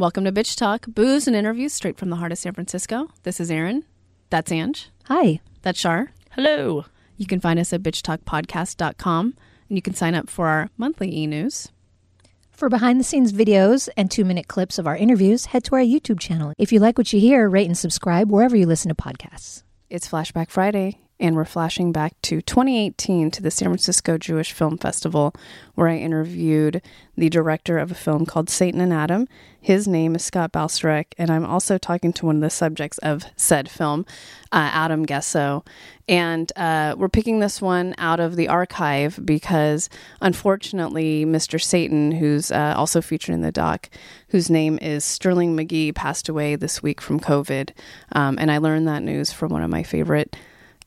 Welcome to Bitch Talk, booze and interviews straight from the heart of San Francisco. This is Erin. That's Ange. Hi. That's Char. Hello. You can find us at bitchtalkpodcast.com and you can sign up for our monthly e news. For behind the scenes videos and two minute clips of our interviews, head to our YouTube channel. If you like what you hear, rate and subscribe wherever you listen to podcasts. It's Flashback Friday, and we're flashing back to 2018 to the San Francisco Jewish Film Festival, where I interviewed the director of a film called Satan and Adam. His name is Scott Balcerek, and I'm also talking to one of the subjects of said film, uh, Adam Gussow. And uh, we're picking this one out of the archive because, unfortunately, Mr. Satan, who's uh, also featured in the doc, whose name is Sterling Magee, passed away this week from COVID. Um, and I learned that news from one of my favorite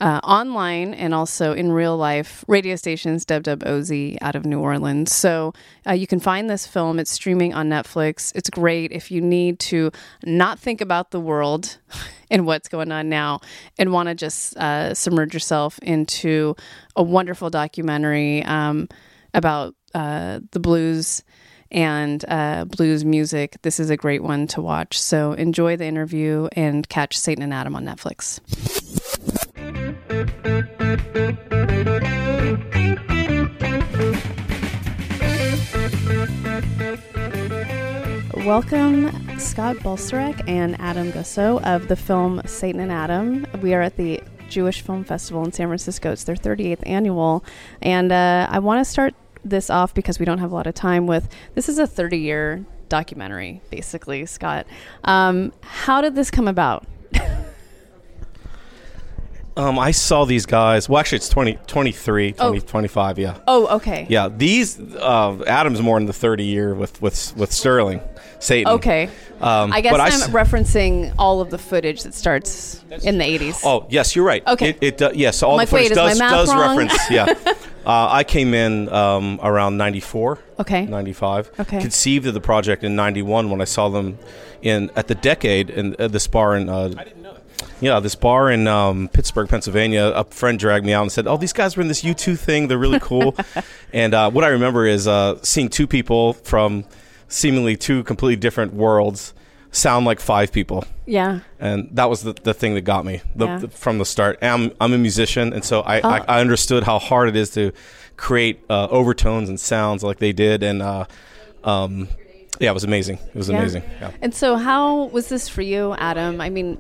uh, online and also in real life radio stations, WWOZ out of New Orleans. So uh, you can find this film. It's streaming on Netflix. It's great if you need to not think about the world and what's going on now and want to just uh, submerge yourself into a wonderful documentary um, about uh, the blues and uh, blues music. This is a great one to watch. So enjoy the interview and catch Satan and Adam on Netflix. Welcome, Scott Balcerek and Adam Gussow of the film Satan and Adam. We are at the Jewish Film Festival in San Francisco. It's their 38th annual. And uh, I want to start this off because we don't have a lot of time with this is a 30 year documentary, basically, Scott. Um, how did this come about? Um, I saw these guys. Well, actually, it's 20, 23, 20, Oh. 25, yeah. Oh, okay. Yeah, these, uh, Adam's more in the 30 year with, with, with Sterling, Satan. Okay. Um, I guess I'm s- referencing all of the footage that starts in the 80s. Oh, yes, you're right. Okay. It, it uh, yes, all like, the footage wait, is my does, does wrong? reference, yeah. uh, I came in um, around 94. Okay. 95. Okay. Conceived of the project in 91 when I saw them in at the Decade in uh, this bar in. I didn't know. Yeah, this bar in um, Pittsburgh, Pennsylvania. A friend dragged me out and said, "Oh, these guys were in this U2 thing. They're really cool." and uh, what I remember is uh, seeing two people from seemingly two completely different worlds sound like five people Yeah. and that was the, the thing that got me the, Yeah. the- from the start. I'm I'm a musician, and so I, Oh. I, I understood how hard it is to create uh, overtones and sounds like they did, and uh, um, yeah, it was amazing. It was Yeah. amazing. Yeah. And so, how was this for you, Adam? I mean,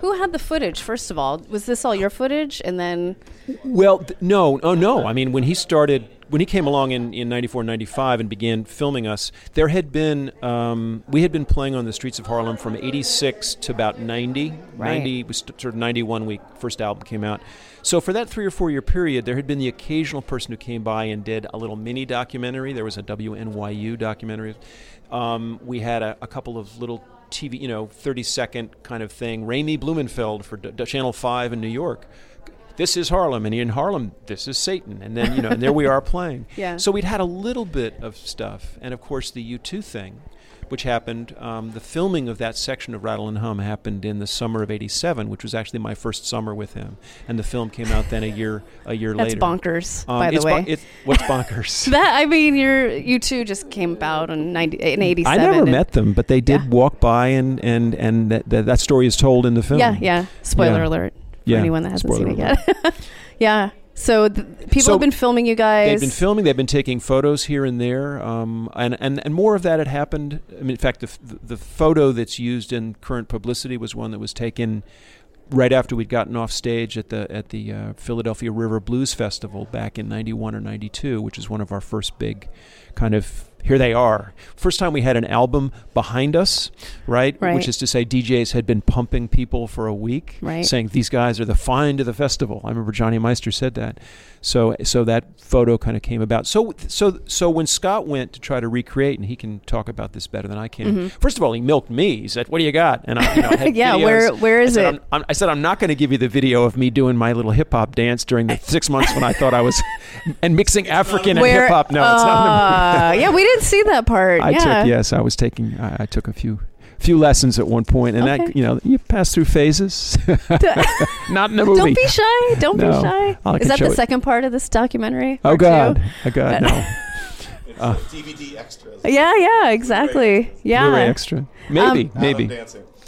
who had the footage, first of all? Was this all your footage? And then, Well, th- no, oh no. I mean, when he started, when he came along in, in 94, 95 and began filming us, there had been, um, we had been playing on the streets of Harlem from 86 to about 90. Right. 90 was sort of 91 we first album came out. So for that three or four year period, there had been the occasional person who came by and did a little mini documentary. There was a WNYU documentary. Um, we had a, a couple of little TV, you know, 30 second kind of thing. Raimi Blumenfeld for D- D- Channel 5 in New York. This is Harlem, and in Harlem, this is Satan. And then, you know, and there we are playing. Yeah. So we'd had a little bit of stuff. And of course, the U2 thing, which happened, um, the filming of that section of Rattle and Hum happened in the summer of 87, which was actually my first summer with him. And the film came out then a year, a year that's later. That's bonkers, Um, by the way. bon- it- what's bonkers? that I mean, your you two just came about in ninety in eighty I seven. never met them, but they did Yeah. walk by, and and and that, that, that story is told in the film. Yeah, yeah. Spoiler Yeah. alert for Yeah, anyone that hasn't spoiler seen it yet. yeah. So th- people So have been filming you guys. They've been filming. They've been taking photos here and there, um, and, and and more of that had happened. I mean, in fact, the, f- the photo that's used in current publicity was one that was taken right after we'd gotten off stage at the at the uh, Philadelphia River Blues Festival back in '91 or '92, which is one of our first big kind of. Here they are. First time we had an album behind us, right? Right. Which is to say, DJs had been pumping people for a week, Right. saying these guys are the find of the festival. I remember Jonny Meister said that. So so that photo kind of came about. So so so when Scott went to try to recreate, and he can talk about this better than I can. First of all, he milked me. He said, "What do you got?" And I, you know, had Mm-hmm. Yeah, videos. where- where is I said, it? I'm, I'm, I said, "I'm not going to give you the video of me doing my little hip hop dance during the six months when I thought I was and mixing African and hip hop." No, it's not. Uh, yeah, we didn't see that part. I yeah. took yes, I was taking. I, I took a few few lessons at one point, and Okay. that you know you pass through phases. Not in a movie. Don't be shy. Don't No. be shy. I Is that the it. second part of this documentary? Oh Part two? God! Oh God! No. Uh, DVD extras. Yeah, yeah, exactly. Yeah. Blu-ray extra. Maybe, Um, maybe.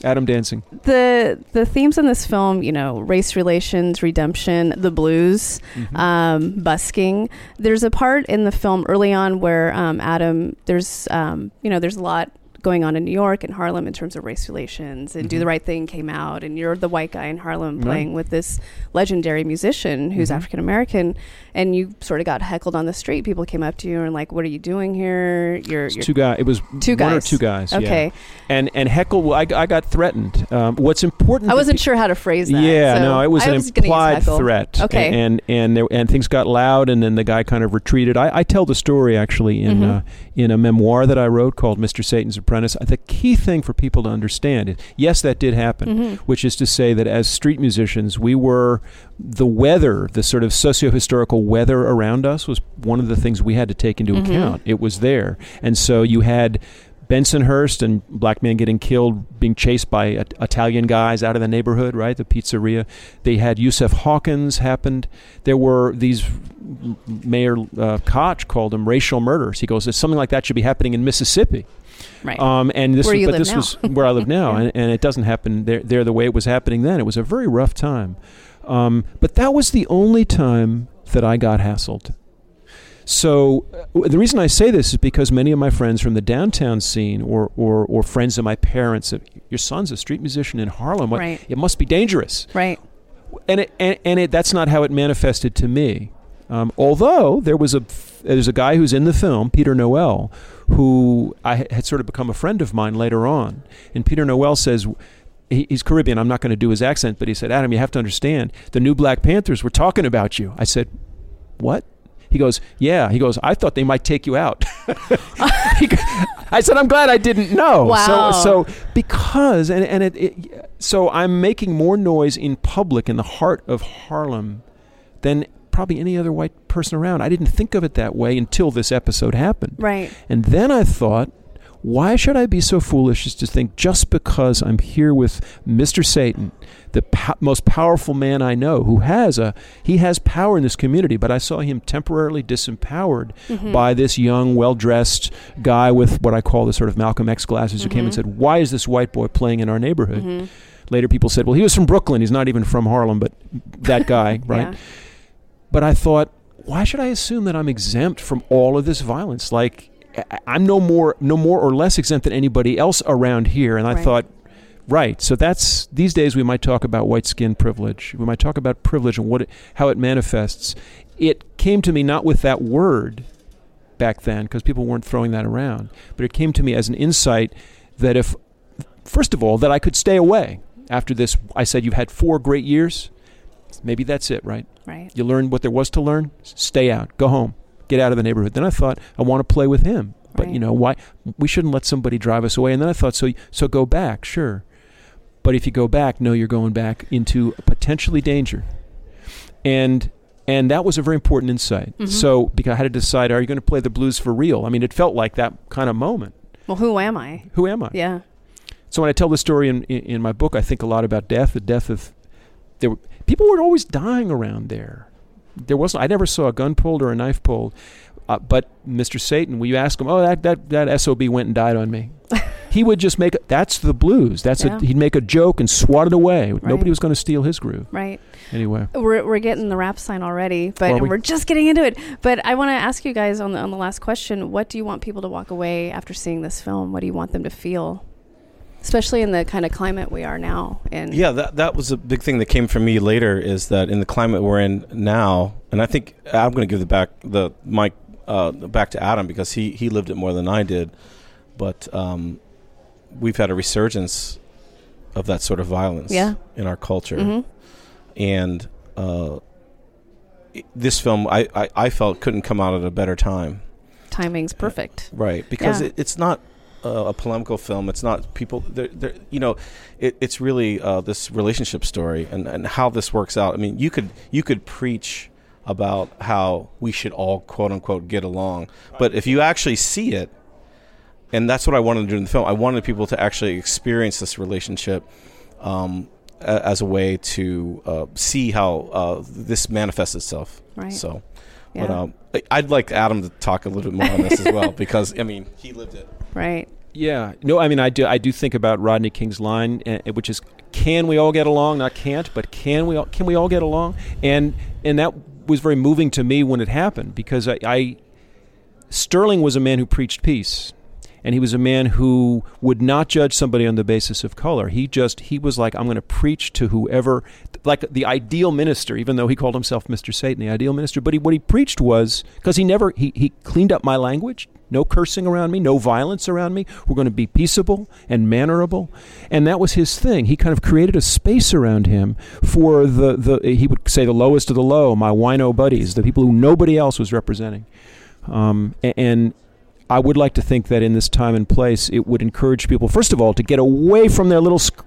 Adam dancing. the the themes in this film, you know, race relations, redemption, the blues, Mm-hmm. um, busking. There's a part in the film early on where um, Adam, there's um, you know, there's a lot going on in New York and Harlem in terms of race relations and Do the Right Thing came out and you're the white guy in Harlem Mm-hmm. Right. playing with this legendary musician who's Mhm. African American and you sort of got heckled on the street. People came up to you and like, What are you doing here? You're, you're two guys. It was Two one or guys. two guys. yeah. okay. And and heckle. I, I got threatened. Um, what's important? I wasn't sure how to phrase that. Yeah, so no, it was I an was implied threat. Okay. A- and and there, and things got loud, and then the guy kind of retreated. I, I tell the story actually in Mhm. uh, in a memoir that I wrote called Mr. Satan's Apprentice. The key thing for people to understand is yes, that did happen, Mhm. which is to say that as street musicians, we were the weather, the sort of socio-historical weather around us was one of the things we had to take into Mhm. account. It was there, and so you had. Bensonhurst and black man getting killed, being chased by It- Italian guys out of the neighborhood, right? The pizzeria. They had Yusef Hawkins happened. There were these Mayor uh, Koch called them racial murders. He goes, something like that should be happening in Mississippi. Right. Um, and this, Where was, but this now. was where I live now, Yeah. and, and it doesn't happen there, there the way it was happening then. It was a very rough time, um, but that was the only time that I got hassled. So uh, the reason I say this is because many of my friends from the downtown scene, or or, or friends of my parents, said, your son's a street musician in Harlem. What, Right. It must be dangerous right. and it, and, and it, that's not how it manifested to me. Um, although there was a there's a guy who's in the film, Peter Noel, who I had sort of become a friend of mine later on. And Peter Noel says he, he's Caribbean. I'm not going to do his accent, but he said, Adam, you have to understand the new Black Panthers were talking about you. I said, what? He goes, yeah. He goes, I thought they might take you out. I said, I'm glad I didn't know. Wow. So, so because and and it, it so I'm making more noise in public in the heart of Harlem than probably any other white person around. I didn't think of it that way until this episode happened. Right. And then I thought, why should I be so foolish as to think just because I'm here with Mr. Satan, the po- most powerful man I know, who has a he has power in this community, but I saw him temporarily disempowered Mhm. by this young, well-dressed guy with what I call the sort of Malcolm X glasses who came and Mhm. said, "Why is this white boy playing in our neighborhood?" Mhm. Later, people said, "Well, he was from Brooklyn. He's not even from Harlem, but that guy, right?" Yeah. But I thought, why should I assume that I'm exempt from all of this violence? Like I'm no more no more or less exempt than anybody else around here. And I Right. thought, right. So that's these days we might talk about white skin privilege. We might talk about privilege and what it, how it manifests. It came to me not with that word back then because people weren't throwing that around, but it came to me as an insight that if first of all that I could stay away after this. I said you've had four great years. Maybe that's it, right? Right. You learned what there was to learn. Stay out. Go home. Get out of the neighborhood. Then I thought I want to play with him, but Right. you know why? We shouldn't let somebody drive us away. And then I thought, so so go back, sure. But if you go back, no, you're going back into potentially danger. And and that was a very important insight. Mhm. So because I had to decide, are you going to play the blues for real? I mean, it felt like that kind of moment. Well, who am I? Who am I? Yeah. So when I tell the story in, in, in my book, I think a lot about death. The death of there were people were always dying around there. There wasn't. I never saw a gun pulled or a knife pulled. Uh, but Mr. Satan, when you ask him, oh, that that that sob went and died on me, he would just make. A, that's the blues. That's Yeah. a, he'd make a joke and swat it away. Right. Nobody was going to steal his groove Right. anyway. We're, we're getting the wrap sign already, but Are we? we're just getting into it. But I want to ask you guys on the on the last question: What do you want people to walk away after seeing this film? What do you want them to feel, especially in the kind of climate we are now? And Yeah, that that was a big thing that came from me later. Is that in the climate we're in now, and I think I'm going to give the back the mic uh, back to Adam because he he lived it more than I did, but um, we've had a resurgence of that sort of violence Yeah. in our culture, Mhm. and uh, this film I, I I felt couldn't come out at a better time. timing's perfect. Right, because Yeah. it, it's not uh, a polemical film. It's not people. They're, they're, you know, it, it's really uh, this relationship story and, and how this works out. I mean, you could you could preach about how we should all quote unquote get along, but if you actually see it, and that's what I wanted to do in the film. I wanted people to actually experience this relationship. Um, a- as a way to uh, see how uh, this manifests itself. Right. So, Yeah. But um, I'd like Adam to talk a little bit more on this as well because I mean he lived it. Right. Yeah, no, I mean, I do. I do think about Rodney King's line, uh, which is, "Can we all get along? Not can't, but can we? All, can we all get along?" And and that was very moving to me when it happened because I, I Sterling was a man who preached peace, and he was a man who would not judge somebody on the basis of color. He just he was like, "I'm going to preach to whoever." Like the ideal minister, even though he called himself Mr. Satan, the ideal minister. But he, what he preached was because he never he, he cleaned up my language, no cursing around me, no violence around me. We're going to be peaceable and mannerable, and that was his thing. He kind of created a space around him for the the he would say the lowest of the low, my wino buddies, the people who nobody else was representing. Um, and I would like to think that in this time and place, it would encourage people, first of all, to get away from their little sc-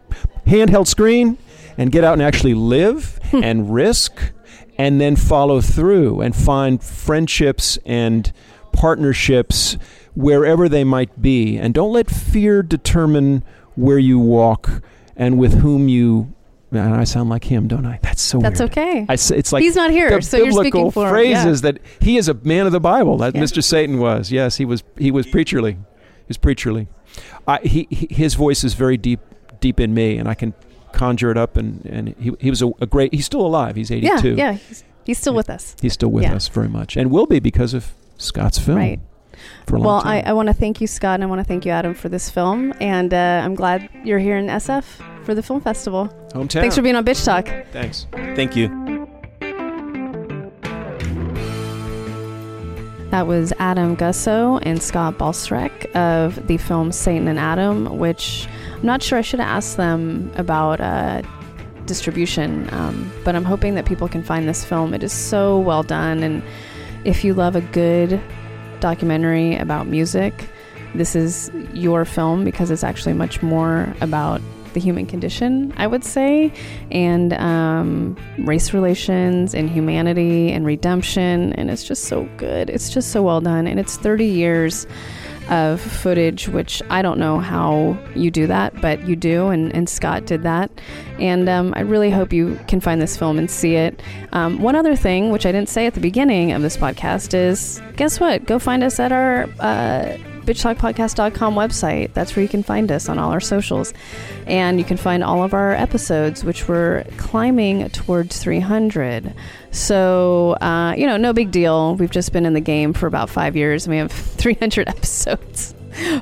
handheld screen and get out and actually live and risk and then follow through and find friendships and partnerships wherever they might be. And don't let fear determine where you walk and with whom you. Man, I sound like him, don't I? That's so That's weird. okay. I it's like He's not here, so you're speaking for him. phrases that he is a man of the Bible. That Yeah. Mr. Satan was. Yes, he was. He was preacherly. He was preacherly. I, he, he his voice is very deep, deep in me, and I can conjure it up. And, and he, he was a, a great. He's still alive. He's 82. Yeah, yeah. He's, he's still with us. He's still with Yeah. us very much, and will be because of Scott's film. Right. For a long Well, I. I want to thank you, Scott, and I want to thank you, Adam, for this film. And uh, I'm glad you're here in SF for the film festival. hometown. Thanks for being on Bitch Talk. Thanks. Thank you. That was Adam Gussow and Scott Balcerek of the film Satan and Adam, which I'm not sure I should have asked them about uh, distribution, um, but I'm hoping that people can find this film. It is so well done, and if you love a good documentary about music, this is your film because it's actually much more about the human condition, I would say, and um, race relations and humanity and redemption. And it's just so good. It's just so well done. And it's 30 years of footage, which I don't know how you do that, but you do. And, and Scott did that. And um, I really hope you can find this film and see it. Um, one other thing, which I didn't say at the beginning of this podcast, is guess what? Go find us at our. Uh, bitchtalkpodcast.com website. That's where you can find us on all our socials. And you can find all of our episodes, which we're climbing towards 300. So, uh, you know, no big deal. We've just been in the game for about five years and we have 300 episodes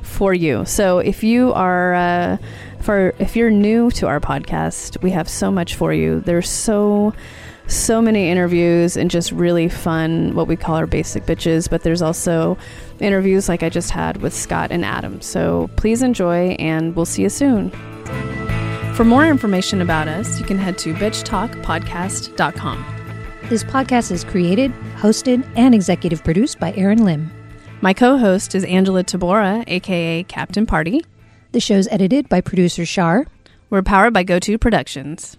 for you. So if you are. Uh, for if you're new to our podcast, we have so much for you. There's so so many interviews and just really fun what we call our basic bitches, but there's also interviews like I just had with Scott and Adam. So please enjoy and we'll see you soon. For more information about us, you can head to bitchtalkpodcast.com. This podcast is created, hosted, and executive produced by Erin Lim. My co-host is Angela Tabora, aka Captain Party. The show's edited by producer Char. We're powered by GoTo Productions.